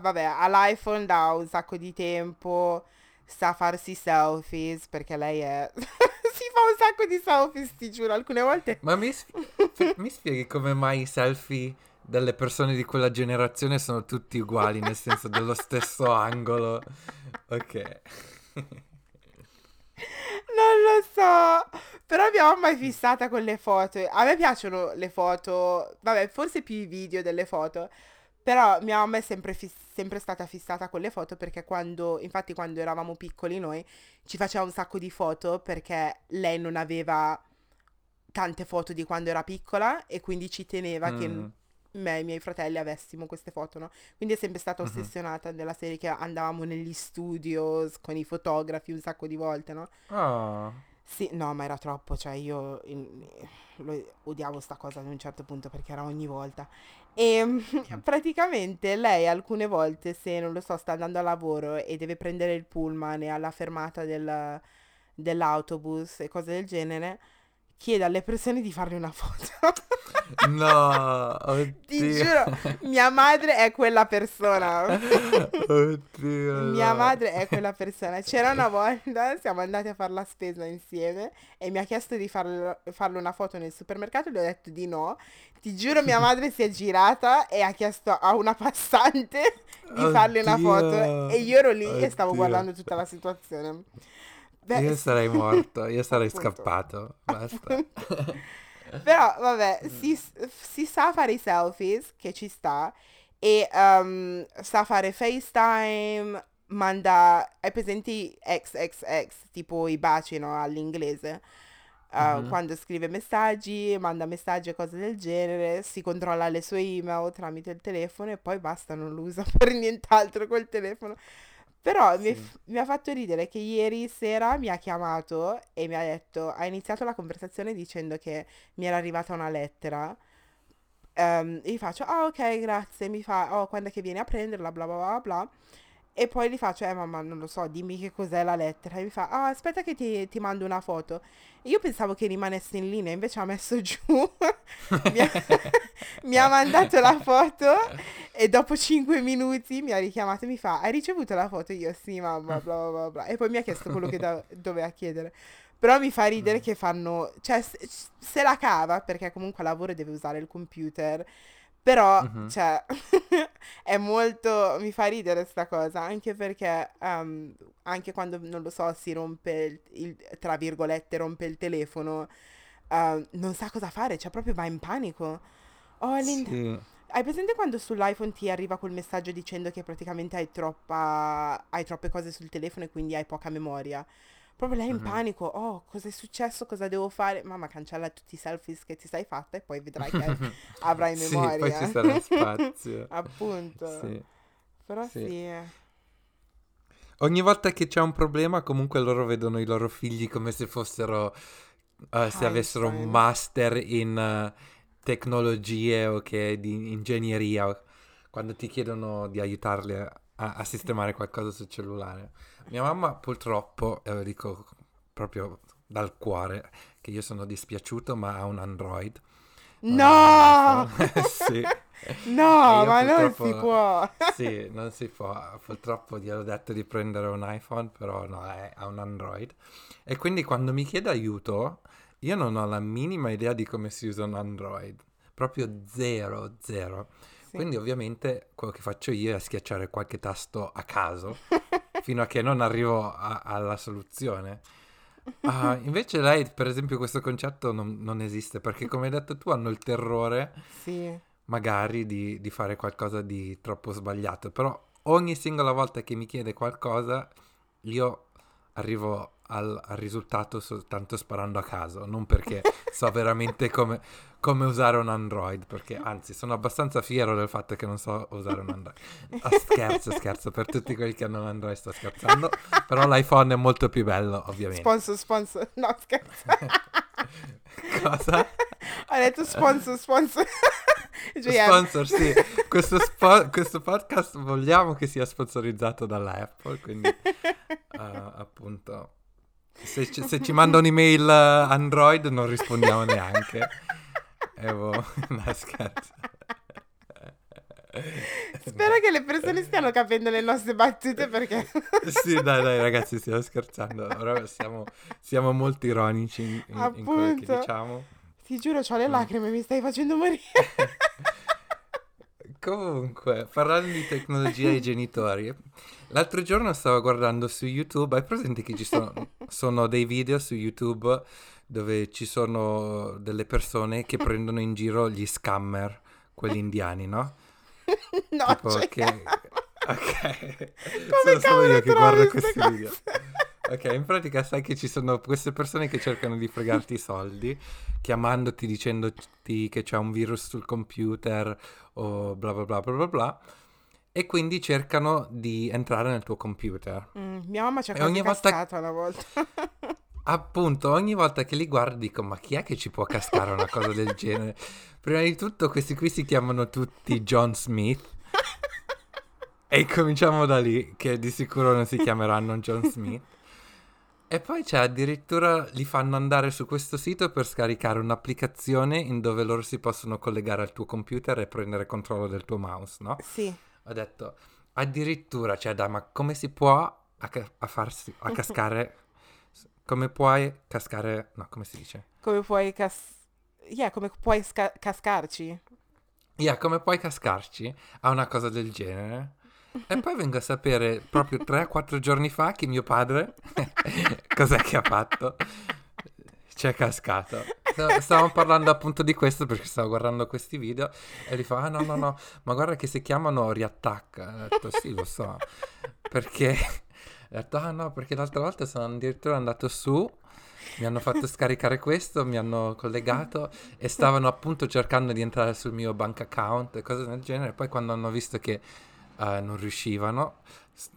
vabbè, ha l'iPhone da un sacco di tempo, sa farsi selfies perché lei è... (laughs) si fa un sacco di selfies, ti giuro, alcune volte... Ma mi, sp- mi spieghi come mai i selfie delle persone di quella generazione sono tutti uguali, nel senso dello stesso angolo? Ok. Non lo so, però mia mamma è fissata con le foto. A me piacciono le foto, vabbè, forse più i video delle foto, però mia mamma è sempre, fis- sempre stata fissata con le foto perché quando, infatti quando eravamo piccoli noi, ci faceva un sacco di foto perché lei non aveva tante foto di quando era piccola e quindi ci teneva che Mm. me e i miei fratelli avessimo queste foto, no? Quindi è sempre stata Mhm. ossessionata della serie che andavamo negli studios con i fotografi un sacco di volte, no? Oh. Sì, no, ma era troppo, cioè io in- lo- odiavo sta cosa ad un certo punto perché era ogni volta. E (laughs) praticamente lei alcune volte, se non lo so, sta andando a lavoro e deve prendere il pullman e alla fermata del- dell'autobus e cose del genere, chiede alle persone di farle una foto. No, Ti oddio. giuro, mia madre è quella persona. Oddio, Mia no. madre è quella persona. C'era una volta, siamo andati a fare la spesa insieme e mi ha chiesto di farlo- farle una foto nel supermercato e le ho detto di no. Ti giuro, mia madre si è girata e ha chiesto a una passante di farle una foto Oddio. e io ero lì e stavo Oddio. guardando tutta la situazione. Beh, Io sarei morto, io sarei (laughs) scappato. Basta. (laughs) Però vabbè, Mm. si, si sa fare i selfies, che ci sta, e ehm, sa fare FaceTime, manda, hai presenti XXX, tipo i baci, no, all'inglese. Uh, Mhm. Quando scrive messaggi, manda messaggi e cose del genere, si controlla le sue email tramite il telefono e poi basta, non lo usa (laughs) per nient'altro col telefono. Però mi, Sì. mi ha fatto ridere che ieri sera mi ha chiamato e mi ha detto, ha iniziato la conversazione dicendo che mi era arrivata una lettera. Ehm, e gli faccio, ah ok, grazie, mi fa, oh, quando è che vieni a prenderla, bla bla bla bla. E poi gli faccio, eh mamma, non lo so, dimmi che cos'è la lettera. E mi fa, ah aspetta che ti, ti mando una foto. Io pensavo che rimanesse in linea, invece ha messo (laughs) giù, mi ha, mi ha mandato la foto e dopo 5 minuti mi ha richiamato e mi fa, hai ricevuto la foto? Io sì, mamma, bla bla bla bla. E poi mi ha chiesto quello che da- doveva chiedere. Però mi fa ridere Mm. che fanno, cioè se, se la cava perché comunque al lavoro deve usare il computer. Però, Mhm. cioè, (laughs) è molto, mi fa ridere sta cosa, anche perché ehm, anche quando, non lo so, si rompe il, il- tra virgolette, rompe il telefono, ehm, non sa cosa fare, cioè proprio va in panico. Oh, Sì. hai presente quando sull'iPhone ti arriva quel messaggio dicendo che praticamente hai troppa, hai troppe cose sul telefono e quindi hai poca memoria? Proprio lei in Mhm. panico, oh, cosa è successo? Cosa devo fare? Mamma, cancella tutti i selfies che ti sei fatta e poi vedrai che (laughs) avrai Sì, memoria. poi ci sarà spazio. (laughs) Appunto. Sì. Però sì. sì. Ogni volta che c'è un problema, comunque loro vedono i loro figli come se fossero, eh, se avessero un master in eh, tecnologie o che di ingegneria, quando ti chiedono di aiutarli a, a sistemare qualcosa sul cellulare. Mia mamma purtroppo, e lo dico proprio dal cuore, che io sono dispiaciuto, ma ha un Android. No! (laughs) sì. (laughs) No, ma non si può. (laughs) Sì, non si può. Purtroppo gli ho detto di prendere un iPhone, però no, è, ha un Android. E quindi quando mi chiede aiuto, io non ho la minima idea di come si usa un Android. Proprio zero, zero. Sì. Quindi ovviamente quello che faccio io è schiacciare qualche tasto a caso fino a che non arrivo a- alla soluzione. Ah, (laughs) invece lei, per esempio, questo concetto non, non esiste perché, come hai detto tu, hanno il terrore Sì. magari di, di fare qualcosa di troppo sbagliato, però ogni singola volta che mi chiede qualcosa io arrivo al, al risultato soltanto sparando a caso, non perché so veramente (laughs) come, come, usare un Android, perché anzi sono abbastanza fiero del fatto che non so usare un Android. Ah, scherzo, scherzo, per tutti quelli che hanno un Android sto scherzando, però l'iPhone è molto più bello, ovviamente. Sponsor, sponsor, no scherzo. (laughs) Cosa? Ho detto sponsor, sponsor. (laughs) Sponsor, sì. Questo, spo- questo, podcast vogliamo che sia sponsorizzato dalla Apple, quindi uh, appunto se ci, se ci (laughs) manda un'email Android non rispondiamo neanche. (laughs) (laughs) Evo, no scherzo. Spero che le persone stiano capendo le nostre battute perché... sì, dai, dai, ragazzi, stiamo scherzando. Ora siamo, siamo molto ironici in, in, in quello che diciamo. Ti giuro, ho le mm. lacrime, mi stai facendo morire. Comunque, parlando di tecnologia ai genitori, l'altro giorno stavo guardando su YouTube, hai presente che ci sono, (laughs) sono dei video su YouTube dove ci sono delle persone che (laughs) prendono in giro gli scammer, quelli indiani, no? (laughs) No, tipo cioè... che... Ok. Come sono solo io che guardo questi video. Ok, in pratica sai che ci sono queste persone che cercano di fregarti i soldi, chiamandoti dicendoti che c'è un virus sul computer o bla bla bla bla bla bla. E quindi cercano di entrare nel tuo computer. Mm, mia mamma ci ha quasi ogni volta... una volta. (laughs) Appunto, ogni volta che li guardo dico, ma chi è che ci può cascare una cosa del genere? Prima di tutto questi qui si chiamano tutti John Smith. (laughs) e cominciamo da lì, che di sicuro non si chiameranno John Smith. E poi c'è addirittura li fanno andare su questo sito per scaricare un'applicazione in dove loro si possono collegare al tuo computer e prendere controllo del tuo mouse, no? Sì. Ho detto, addirittura, cioè dai, ma come si può a, ca- a farsi, a cascare, come puoi cascare, no, come si dice? Come puoi cas... Yeah, come puoi sca- cascarci? Yeah, come puoi cascarci a una cosa del genere? E poi vengo a sapere proprio 3-4 giorni fa che mio padre, (laughs) (laughs) cos'è che ha fatto? Ci è cascato. Stavamo parlando appunto di questo perché stavo guardando questi video e gli fa, ah no no no, ma guarda che si chiamano riattack. Ho detto sì, lo so. Perché... (laughs) Ho detto, ah no, perché l'altra volta sono addirittura andato su mi hanno fatto scaricare questo, mi hanno collegato e stavano appunto cercando di entrare sul mio bank account e cose del genere. Poi quando hanno visto che uh, non riuscivano,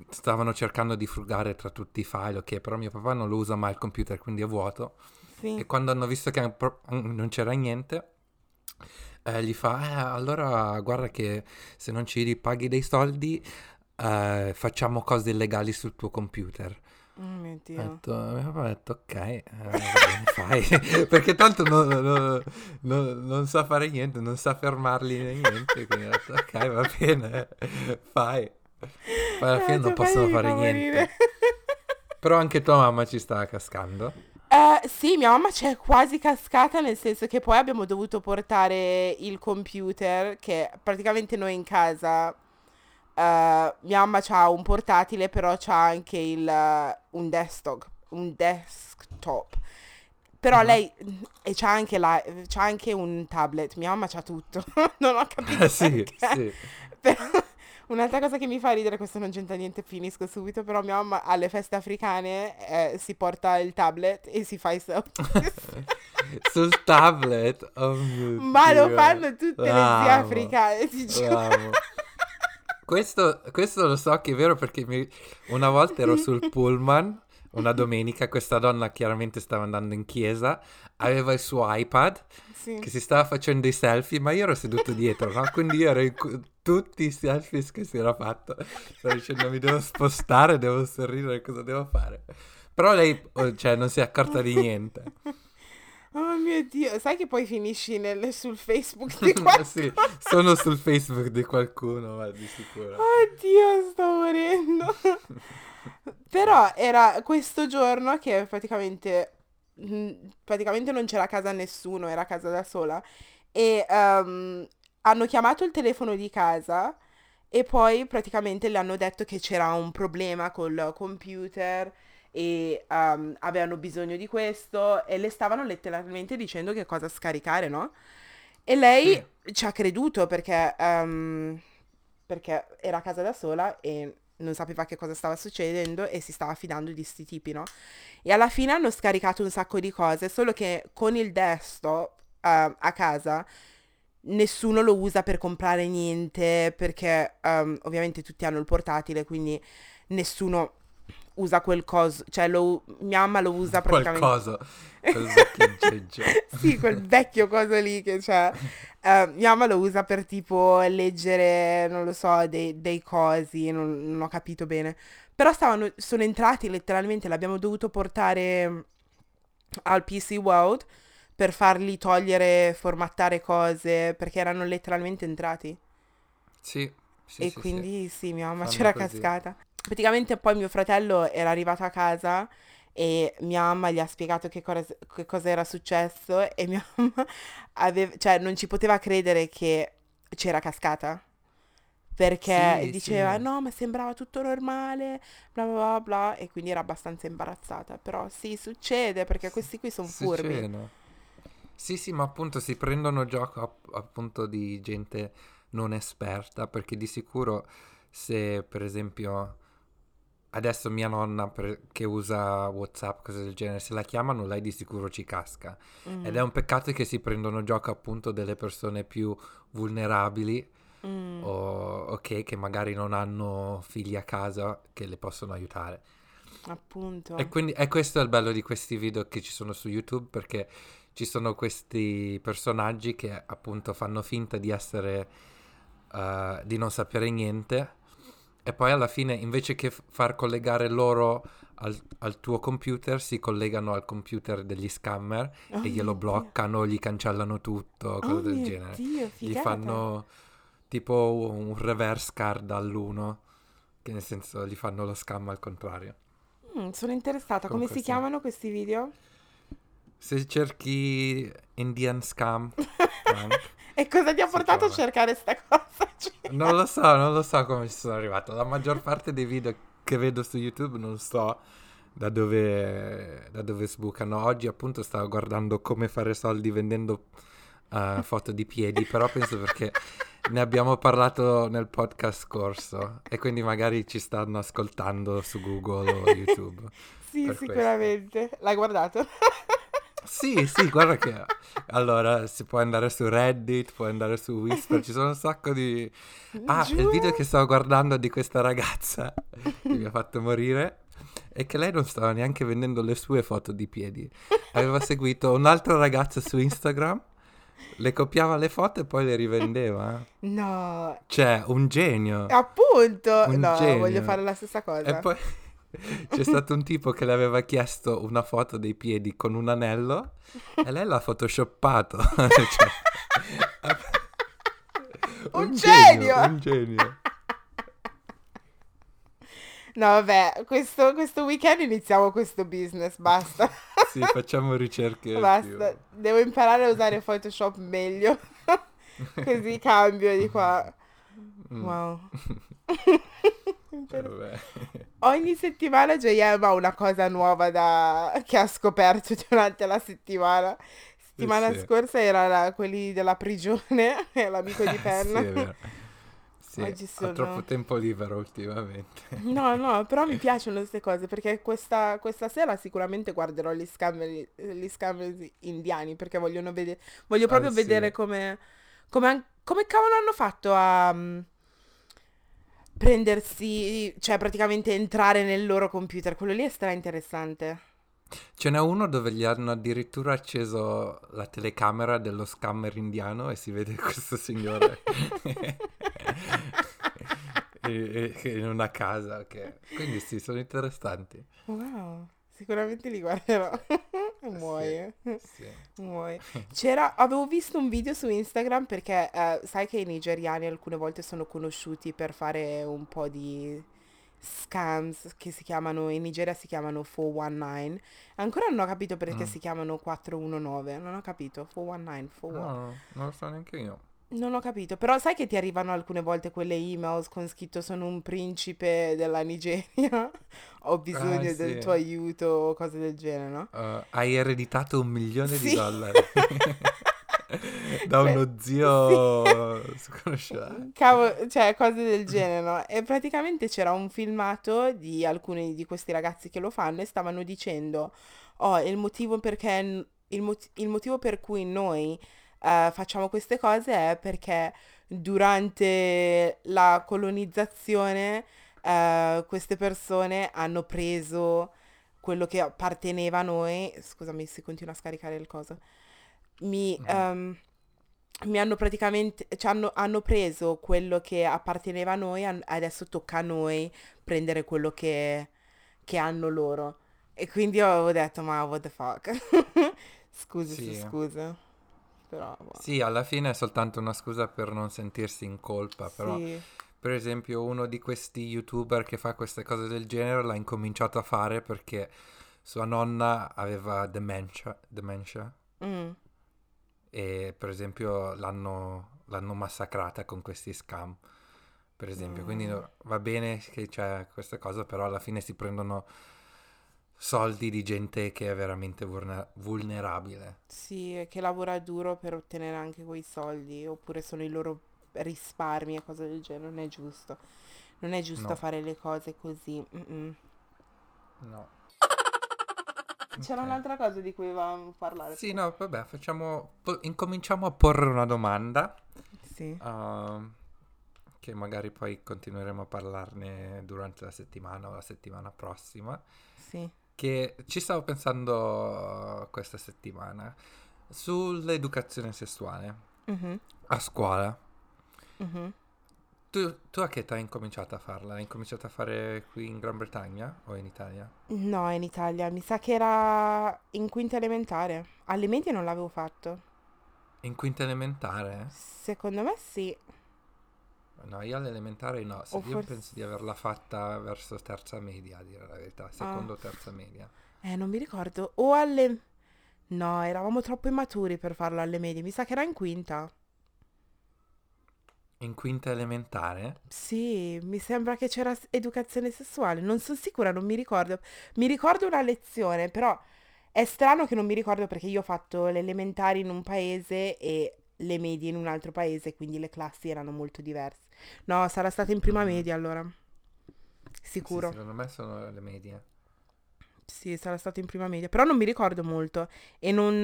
stavano cercando di frugare tra tutti i file, ok, però mio papà non lo usa mai il computer, quindi è vuoto. Sì. E quando hanno visto che non c'era niente, eh, gli fa, eh, allora guarda che se non ci ripaghi dei soldi, eh, facciamo cose illegali sul tuo computer. Oh mio Dio. Detto, papà ha detto ok, eh, fai, (laughs) perché tanto non, non, non, non, sa fare niente, non sa fermarli né niente, quindi ha detto ok va bene, fai. Poi alla fine non possono fare niente. Però anche tua mamma ci sta cascando. Uh, sì, mia mamma c'è quasi cascata nel senso che poi abbiamo dovuto portare il computer che praticamente noi in casa Uh, mia mamma ha un portatile, però c'ha anche il, uh, un desktop. Un desktop. Però uh-huh. lei e c'ha anche, la, c'ha anche un tablet. Mia mamma c'ha tutto. (laughs) non ho capito. (laughs) sì, sì. (laughs) Però, un'altra cosa che mi fa ridere, questo non c'entra niente, finisco subito. Però mia mamma alle feste africane eh, si porta il tablet e si fa i selfie. (laughs) Sul tablet? Oh mio Ma Dio. lo fanno tutte L'amo. le zie africane, ti giuro. Questo, questo, lo so che è vero perché mi... una volta ero sul pullman, una domenica, questa donna chiaramente stava andando in chiesa, aveva il suo iPad sì. che si stava facendo i selfie, ma io ero seduto dietro, no? Quindi io ero in tutti i selfie che si era fatto. Stavo dicendo mi devo spostare, devo sorridere, cosa devo fare? Però lei, oh, cioè, non si è accorta di niente. Oh mio Dio, sai che poi finisci nel, sul Facebook di (laughs) qualcuno? sì, sono sul Facebook di qualcuno, ma di sicuro. Oddio, sto morendo. Però era questo giorno che praticamente, mm, praticamente non c'era a casa nessuno, era a casa da sola. E um, hanno chiamato il telefono di casa e poi praticamente le hanno detto che c'era un problema col computer e um, avevano bisogno di questo e le stavano letteralmente dicendo che cosa scaricare, no? E lei sì. ci ha creduto perché, um, perché era a casa da sola e non sapeva che cosa stava succedendo e si stava fidando di sti tipi, no? E alla fine hanno scaricato un sacco di cose, solo che con il desktop uh, a casa nessuno lo usa per comprare niente perché um, ovviamente tutti hanno il portatile, quindi nessuno usa quel coso, cioè lo, mia mamma lo usa praticamente... Quel coso, quel (laughs) sì, quel vecchio coso lì che c'è. Uh, mia mamma lo usa per tipo leggere, non lo so, dei, dei cosi, non, non, ho capito bene. Però stavano, sono entrati letteralmente, l'abbiamo dovuto portare al PC World per farli togliere, formattare cose, perché erano letteralmente entrati. Sì. sì e sì, quindi sì, sì mia mamma c'era così. cascata. Praticamente poi mio fratello era arrivato a casa e mia mamma gli ha spiegato che cosa, che cosa era successo e mia (laughs) mamma aveva, cioè, non ci poteva credere che c'era cascata. Perché Sì, diceva sì. no, ma sembrava tutto normale, bla bla bla e quindi era abbastanza imbarazzata. Però sì, succede perché questi qui sono furbi. Sì, sì, ma appunto si prendono gioco app- appunto di gente non esperta, perché di sicuro se per esempio adesso mia nonna per- che usa WhatsApp, cose del genere, se la chiamano lei di sicuro ci casca. Ed è Mm, un peccato che si prendono gioco appunto delle persone più vulnerabili mm, o ok, che magari non hanno figli a casa che le possono aiutare. E appunto. quindi e questo è il bello di questi video che ci sono su YouTube perché ci sono questi personaggi che appunto fanno finta di essere, eh, di non sapere niente e poi alla fine invece che far collegare loro al, al tuo computer si collegano al computer degli scammer Oh e glielo mio Dio. bloccano, gli cancellano tutto, cose Oh del mio genere. Dio, Gli fanno tipo un reverse card all'uno, che nel senso gli fanno lo scam al contrario. Mm, sono interessata. Come Comunque si sì. chiamano questi video? Se cerchi Indian Scam (laughs) E cosa ti ha portato a cercare sta cosa? (laughs) Cioè, Non lo so, non lo so come ci sono arrivato. La maggior parte dei video che vedo su YouTube non so da dove, da dove sbucano. Oggi appunto stavo guardando come fare soldi vendendo eh, foto di piedi, però penso perché ne abbiamo parlato nel podcast scorso e quindi magari ci stanno ascoltando su Google o YouTube. (laughs) Sì, Per questo. sicuramente. L'hai guardato? (laughs) Sì, sì, guarda che... Allora, si può andare su Reddit, puoi andare su Whisper, ci sono un sacco di... (laughs) Ah, il video Giù. che stavo guardando di questa ragazza che mi ha fatto morire è che lei non stava neanche vendendo le sue foto di piedi. Aveva seguito un'altra ragazza su Instagram, le copiava le foto e poi le rivendeva. No, Cioè, un genio. appunto. Un No, voglio genio. fare la stessa E cosa. poi c'è stato un tipo che le aveva chiesto una foto dei piedi con un anello e lei l'ha photoshoppato. (laughs) Cioè, Un genio! Un genio. No, vabbè, questo, questo weekend iniziamo questo business, basta. Sì, facciamo ricerche Basta, più. devo imparare a usare Photoshop meglio. (laughs) Così cambio di qua. Mm. Wow. (laughs) (laughs) Ogni settimana JM ha una cosa nuova da... che ha scoperto (laughs) durante la settimana. Settimana sì. scorsa era la- quelli della prigione, (laughs) e l'amico di Sì, penna. Sì, Oggi ho sono- troppo tempo libero ultimamente. No, no, però mi piacciono queste cose perché questa, questa sera sicuramente guarderò gli scambi, gli scambi indiani perché vogliono vedere, voglio proprio Ah, sì. vedere come, come, come cavolo hanno fatto a mm, prendersi, cioè praticamente entrare nel loro computer. Quello lì è stra interessante. Ce n'è uno dove gli hanno addirittura acceso la telecamera dello scammer indiano e si vede (laughs) questo signore (laughs) (laughs) in una casa. ok. Quindi sì, sono interessanti. Wow, sicuramente li guarderò. Muoio. (laughs) Sì. Muoio. (laughs) C'era, avevo visto un video su Instagram perché eh, sai che i nigeriani alcune volte sono conosciuti per fare un po' di scams che si chiamano, in Nigeria si chiamano 419. Ancora non ho capito perché Mm. si chiamano 419, non ho capito, 419, 419. No, non lo so neanche io. Non ho capito, però sai che ti arrivano alcune volte quelle email con scritto sono un principe della Nigeria, (laughs) ho bisogno Ah, del sì. tuo aiuto o cose del genere, no? Uh, hai ereditato un milione di Sì. dollari. (laughs) da uno zio (laughs) sconosciuto. Cavo, cioè cose del genere, no? E praticamente c'era un filmato di alcuni di questi ragazzi che lo fanno e stavano dicendo, oh, il motivo perché, il, mot- il motivo per cui noi eh, facciamo queste cose è perché durante la colonizzazione eh, queste persone hanno preso quello che apparteneva a noi. Scusami, si continua a scaricare il coso. Mi, ehm, mi hanno praticamente, ci hanno, hanno preso quello che apparteneva a noi, an- adesso tocca a noi prendere quello che, che hanno loro. E quindi avevo detto, ma what the fuck? (laughs) Scusi su Sì. Però, boh. Sì, alla fine è soltanto una scusa per non sentirsi in colpa, però Sì, per esempio uno di questi youtuber che fa queste cose del genere l'ha incominciato a fare perché sua nonna aveva dementia, dementia mm, e per esempio l'hanno, l'hanno massacrata con questi scam, per esempio. Quindi Mm. no- va bene che c'è questa cosa, però alla fine si prendono soldi di gente che è veramente vulne- vulnerabile. sì, e che lavora duro per ottenere anche quei soldi, oppure sono i loro risparmi e cose del genere, non è giusto. Non è giusto No. fare le cose così. mm-mm. No. C'era Ok. un'altra cosa di cui volevamo parlare. Sì, no, vabbè, facciamo, po- incominciamo a porre una domanda, Sì. ehm, che magari poi continueremo a parlarne durante la settimana o la settimana prossima, Sì. Che ci stavo pensando questa settimana sull'educazione sessuale Mhm, a scuola. mhm. Tu, tu a che età hai incominciato a farla? Hai incominciato a fare qui in Gran Bretagna o in Italia? No, in Italia. Mi sa che era in quinta elementare. Alle medie non l'avevo fatto. In quinta elementare? Secondo me sì. No, io all'elementare no, se io forse- penso di averla fatta verso terza media, a dire la verità, secondo o terza media. Eh, non mi ricordo. O alle... No, eravamo troppo immaturi per farlo alle medie. Mi sa che era in quinta. In quinta elementare? Sì, mi sembra che c'era educazione sessuale. Non sono sicura, non mi ricordo. Mi ricordo una lezione, però è strano che non mi ricordo perché io ho fatto le elementari in un paese e le medie in un altro paese, quindi le classi erano molto diverse. No, sarà stata in prima media allora. Sì, Sicuro. secondo me sono le medie. Sì, sarà stato in prima media, però non mi ricordo molto e non...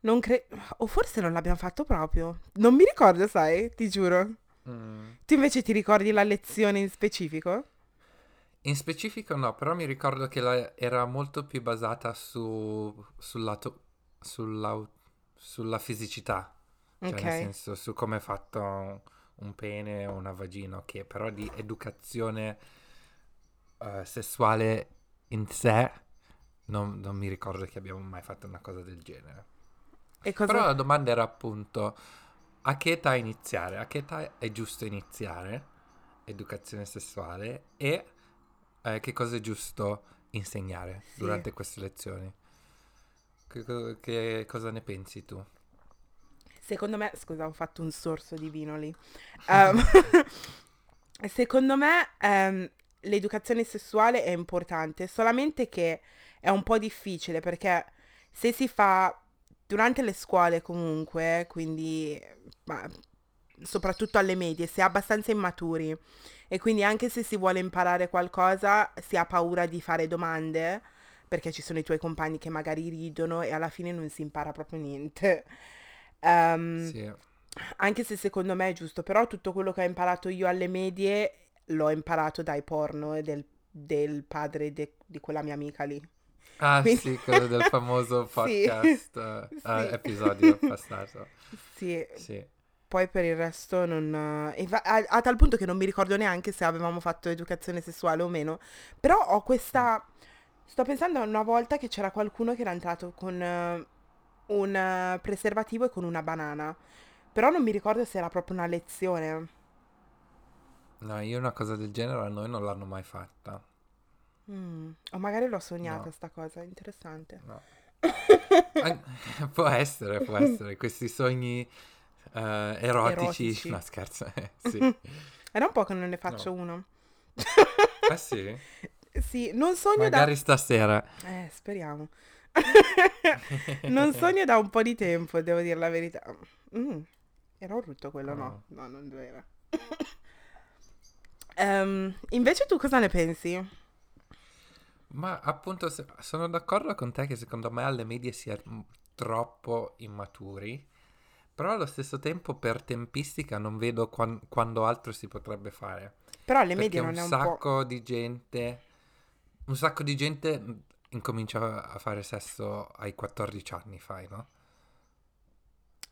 non credo... O forse non l'abbiamo fatto proprio. Non mi ricordo, sai, ti giuro. Mm. Tu invece ti ricordi la lezione in specifico? In specifico no, però mi ricordo che la- era molto più basata su, sul lato, sulla, sulla fisicità, cioè Ok. nel senso su come è fatto un, pene o una vagina, ok, però di educazione eh, sessuale in sé non, non mi ricordo che abbiamo mai fatto una cosa del genere. Cosa... Però la domanda era appunto a che età iniziare? A che età è giusto iniziare educazione sessuale e eh, che cosa è giusto insegnare Sì. durante queste lezioni? Che, che cosa ne pensi tu? Secondo me, scusa, ho fatto un sorso di vino lì. (laughs) Ehm, (laughs) secondo me ehm, l'educazione sessuale è importante, solamente che è un po' difficile perché se si fa durante le scuole comunque, quindi ma, soprattutto alle medie, si è abbastanza immaturi e quindi anche se si vuole imparare qualcosa si ha paura di fare domande perché ci sono i tuoi compagni che magari ridono e alla fine non si impara proprio niente. Ehm, Sì, anche se secondo me è giusto, però tutto quello che ho imparato io alle medie l'ho imparato dai porno e del, del padre de- di quella mia amica lì. Ah Quindi- sì, quello del famoso (laughs) Sì. podcast, eh, Sì. eh, episodio passato. Sì, Sì. poi per il resto non... e va- a, a tal punto che non mi ricordo neanche se avevamo fatto educazione sessuale o meno, però ho questa... Sto pensando a una volta che c'era qualcuno che era entrato con eh, un eh, preservativo e con una banana, però non mi ricordo se era proprio una lezione. No, io una cosa del genere a noi non l'hanno mai fatta. Mm, O magari l'ho sognata No. sta cosa, interessante. No. (laughs) An- (laughs) può essere, può essere. Questi sogni eh, erotici. Erotici. No, scherzo. eh, (laughs) sì. Era un po' che non ne faccio No. uno. Ah sì? Sì, non sogno Magari da... stasera. Eh, speriamo. (laughs) non sogno da un po' di tempo, devo dire la verità. Mm, era un rutto quello, no? No, non era. (coughs) Ehm, invece tu cosa ne pensi? Ma appunto se- sono d'accordo con te che secondo me alle medie si è mm, troppo immaturi, però allo stesso tempo per tempistica non vedo quan- quando altro si potrebbe fare. Però alle medie non è un po'... sacco di gente, un sacco di gente incomincia a fare sesso ai 14 anni, fai, no?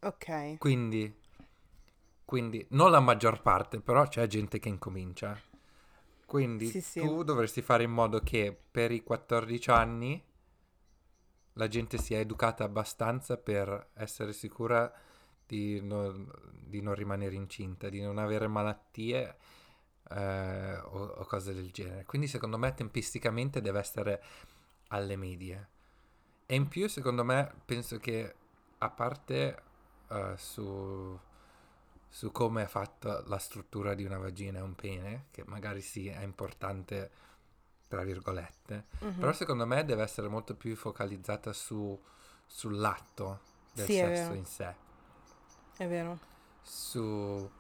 Ok. Quindi, quindi non la maggior parte, però c'è gente che incomincia. Quindi Sì, sì. tu dovresti fare in modo che per i 14 anni la gente sia educata abbastanza per essere sicura di non, di non rimanere incinta, di non avere malattie eh, o, o cose del genere. Quindi secondo me tempisticamente deve essere alle medie. E in più secondo me penso che a parte eh, su, su come è fatta la struttura di una vagina e un pene, che magari sì è importante tra virgolette, Mhm. però secondo me deve essere molto più focalizzata su, sull'atto del Sì, sesso in sé, È vero. su,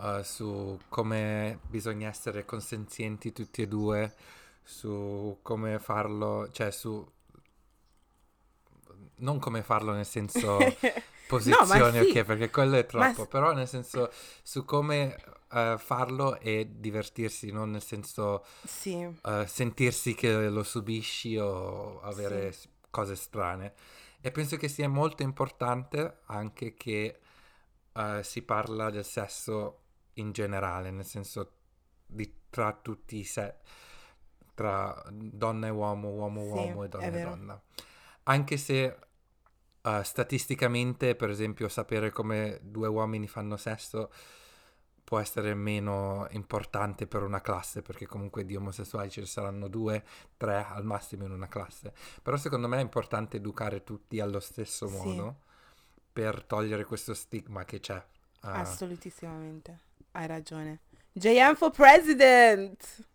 eh, su come bisogna essere consenzienti tutti e due, su come farlo, cioè su... Non come farlo nel senso (laughs) posizione, sì. ok, perché quello è Ma troppo, s- però nel senso su come eh, farlo e divertirsi, non nel senso Sì, eh, sentirsi che lo subisci o avere Sì. cose strane. E penso che sia molto importante anche che eh, si parla del sesso in generale, nel senso di tra tutti i se- tra donna e uomo, uomo e Sì, uomo e donna e donna. Anche se eh, statisticamente, per esempio, sapere come due uomini fanno sesso può essere meno importante per una classe, perché comunque di omosessuali ce ne saranno due, tre al massimo in una classe. Però secondo me è importante educare tutti allo stesso Sì. modo per togliere questo stigma che c'è. Ah, assolutissimamente. Hai ragione. JM for president!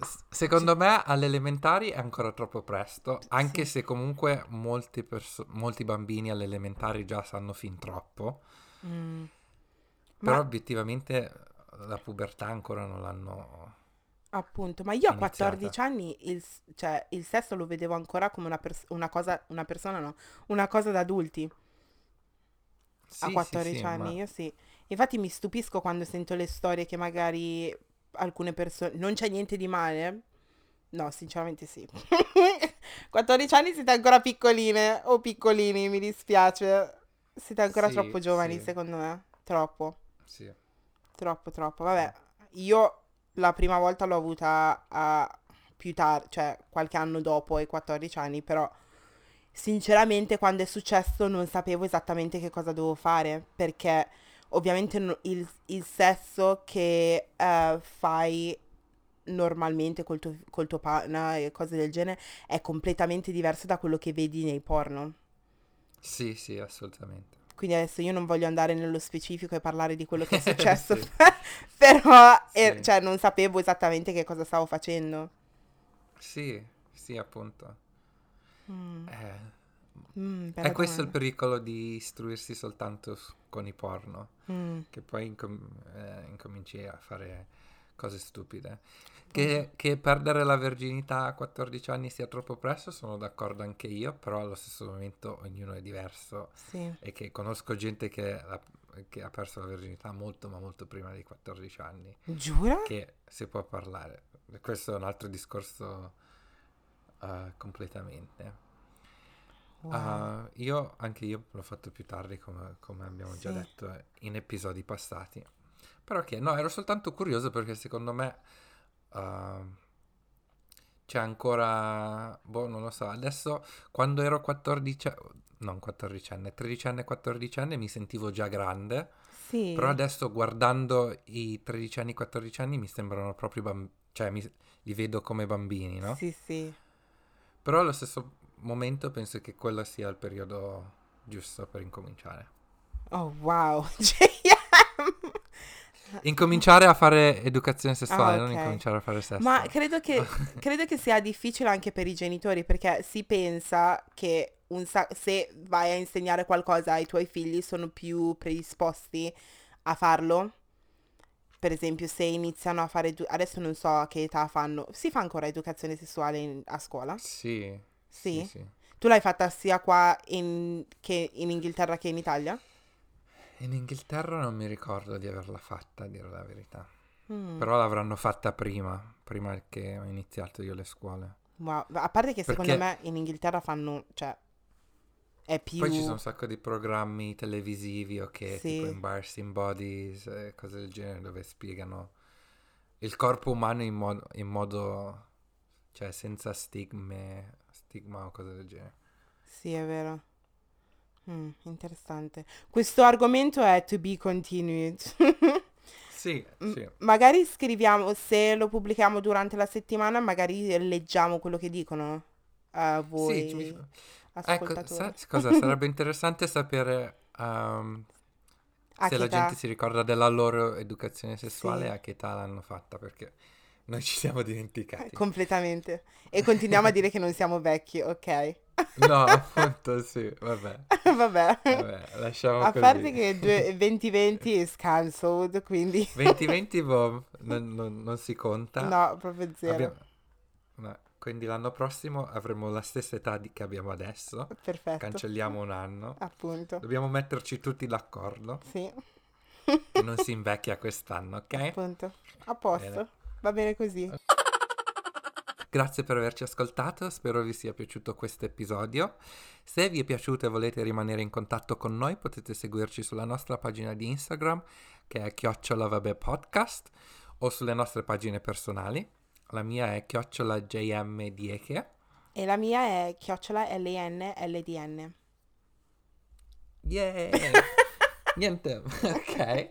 S- secondo me alle elementari è ancora troppo presto, anche Sì. se comunque molti, perso- molti bambini alle elementari già sanno fin troppo. Mm. Però Ma obiettivamente la pubertà ancora non l'hanno appunto, ma io a iniziata. 14 anni il, cioè, il sesso lo vedevo ancora come una, pers- una cosa, una persona no, una cosa da adulti a Sì, sì, 14 sì, anni, ma io sì. Infatti mi stupisco quando sento le storie che magari alcune persone... Non c'è niente di male? No, sinceramente sì. (laughs) 14 anni siete ancora piccoline o piccolini, mi dispiace. Siete ancora sì, troppo giovani, sì, secondo me. Troppo, sì. troppo, troppo. Vabbè, io la prima volta l'ho avuta a più tardi, cioè qualche anno dopo, ai 14 anni, però sinceramente quando è successo non sapevo esattamente che cosa dovevo fare, perché ovviamente il, il sesso che eh, fai normalmente col tuo, col tuo partner e cose del genere è completamente diverso da quello che vedi nei porno. Sì, sì, assolutamente. Quindi adesso io non voglio andare nello specifico e parlare di quello che è (laughs) successo, Sì, (laughs) però eh, sì. cioè, non sapevo esattamente che cosa stavo facendo. Sì, sì, appunto. Mm, Eh, mm, è bella questo il domanda. pericolo di istruirsi soltanto con i porno, Mm, che poi incom- eh, incominci a fare cose stupide. mhm. Che, che perdere la verginità a 14 anni sia troppo presto, sono d'accordo anche io, però allo stesso momento ognuno è diverso Sì. e che conosco gente che, la- che ha perso la verginità molto, ma molto prima dei 14 anni. Giura? che si può parlare. Questo è un altro discorso eh, completamente. Wow. Uh, io, anche io l'ho fatto più tardi, come, come abbiamo già Sì. detto eh, in episodi passati. Però che no, ero soltanto curioso perché secondo me uh, c'è ancora, boh, non lo so, adesso quando ero 14, non 14 anni, 13 anni e 14 anni mi sentivo già grande. Sì. Però adesso guardando i 13 anni, 14 anni mi sembrano proprio bambini, cioè mi- li vedo come bambini, no? Sì, sì. Però allo stesso momento penso che quello sia il periodo giusto per incominciare. Oh, wow. (laughs) JM. Incominciare a fare educazione sessuale, Ah, non ok. incominciare a fare sesso. Ma credo che, (laughs) credo che sia difficile anche per i genitori perché si pensa che un sa- se vai a insegnare qualcosa ai tuoi figli sono più predisposti a farlo. Per esempio, se iniziano a fare... edu- adesso non so a che età fanno. Si fa ancora educazione sessuale in- a scuola? Sì. Sì? sì. Tu l'hai fatta sia qua in, che in Inghilterra che in Italia? In Inghilterra non mi ricordo di averla fatta, a dire la verità. Mm. Però l'avranno fatta prima, prima che ho iniziato io le scuole. Ma a parte che secondo Perché- me in Inghilterra fanno... Cioè, è più... Poi ci sono un sacco di programmi televisivi, ok, Sì. tipo Embarrassing Bodies cose del genere, dove spiegano il corpo umano in, modo, in modo cioè senza stigme, stigma o cose del genere. Sì, è vero. Mm, interessante. Questo argomento è to be continued. (laughs) Sì, sì. magari scriviamo, se lo pubblichiamo durante la settimana, magari leggiamo quello che dicono a voi Sì, mi- Ecco, sa- (laughs) cosa? Sarebbe (laughs) interessante sapere A se la età? gente si ricorda della loro educazione sessuale Sì. e a che età l'hanno fatta, perché noi ci siamo dimenticati. Completamente. E continuiamo a dire che non siamo vecchi, ok? (laughs) No, appunto, sì, vabbè. (laughs) Vabbè. Vabbè, lasciamo A così. parte che due- 2020 is cancelled, quindi (laughs) 2020 boh, non, non- non si conta. no, proprio zero. Abbiamo- no, Quindi l'anno prossimo avremo la stessa età di- che abbiamo adesso. Perfetto. Cancelliamo un anno. Appunto. Dobbiamo metterci tutti d'accordo Sì, che non si invecchia quest'anno, ok? appunto. A posto. Bene. Va bene così. (laughs) Grazie per averci ascoltato, spero vi sia piaciuto questo episodio. Se vi è piaciuto e volete rimanere in contatto con noi, potete seguirci sulla nostra pagina di Instagram, che è chiocciola vabbè podcast, o sulle nostre pagine personali. La mia è chiocciola jm dieche. E la mia è chiocciola LN Yeah! (laughs) Niente, (laughs) ok.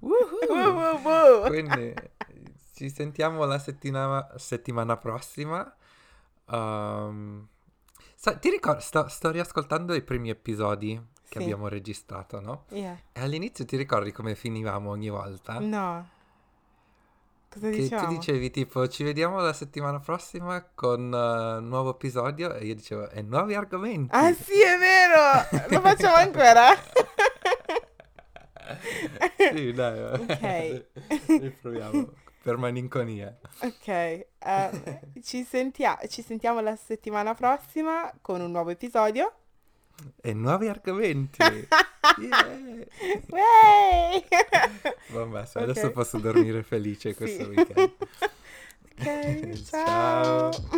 Woo, Woohoo! woo, woo. Quindi ci sentiamo la settimana, settimana prossima. Um, sa- ti ricordi, sto, sto riascoltando i primi episodi che Sì. abbiamo registrato, no? Yeah. E all'inizio ti ricordi come finivamo ogni volta? No. Cosa Che diciamo? tu dicevi tipo ci vediamo la settimana prossima con eh, un nuovo episodio e io dicevo e nuovi argomenti. Ah sì, è vero! (laughs) Lo facciamo ancora? sì, dai. Ok. (laughs) Riproviamo per malinconia. Ok, eh, (laughs) ci, sentia- ci sentiamo la settimana prossima con un nuovo episodio. E nuovi argomenti. (laughs) Yeah. Wey! Vabbè, se Ok. adesso posso dormire felice questo Sì. weekend. (laughs) ok, Ciao. ciao.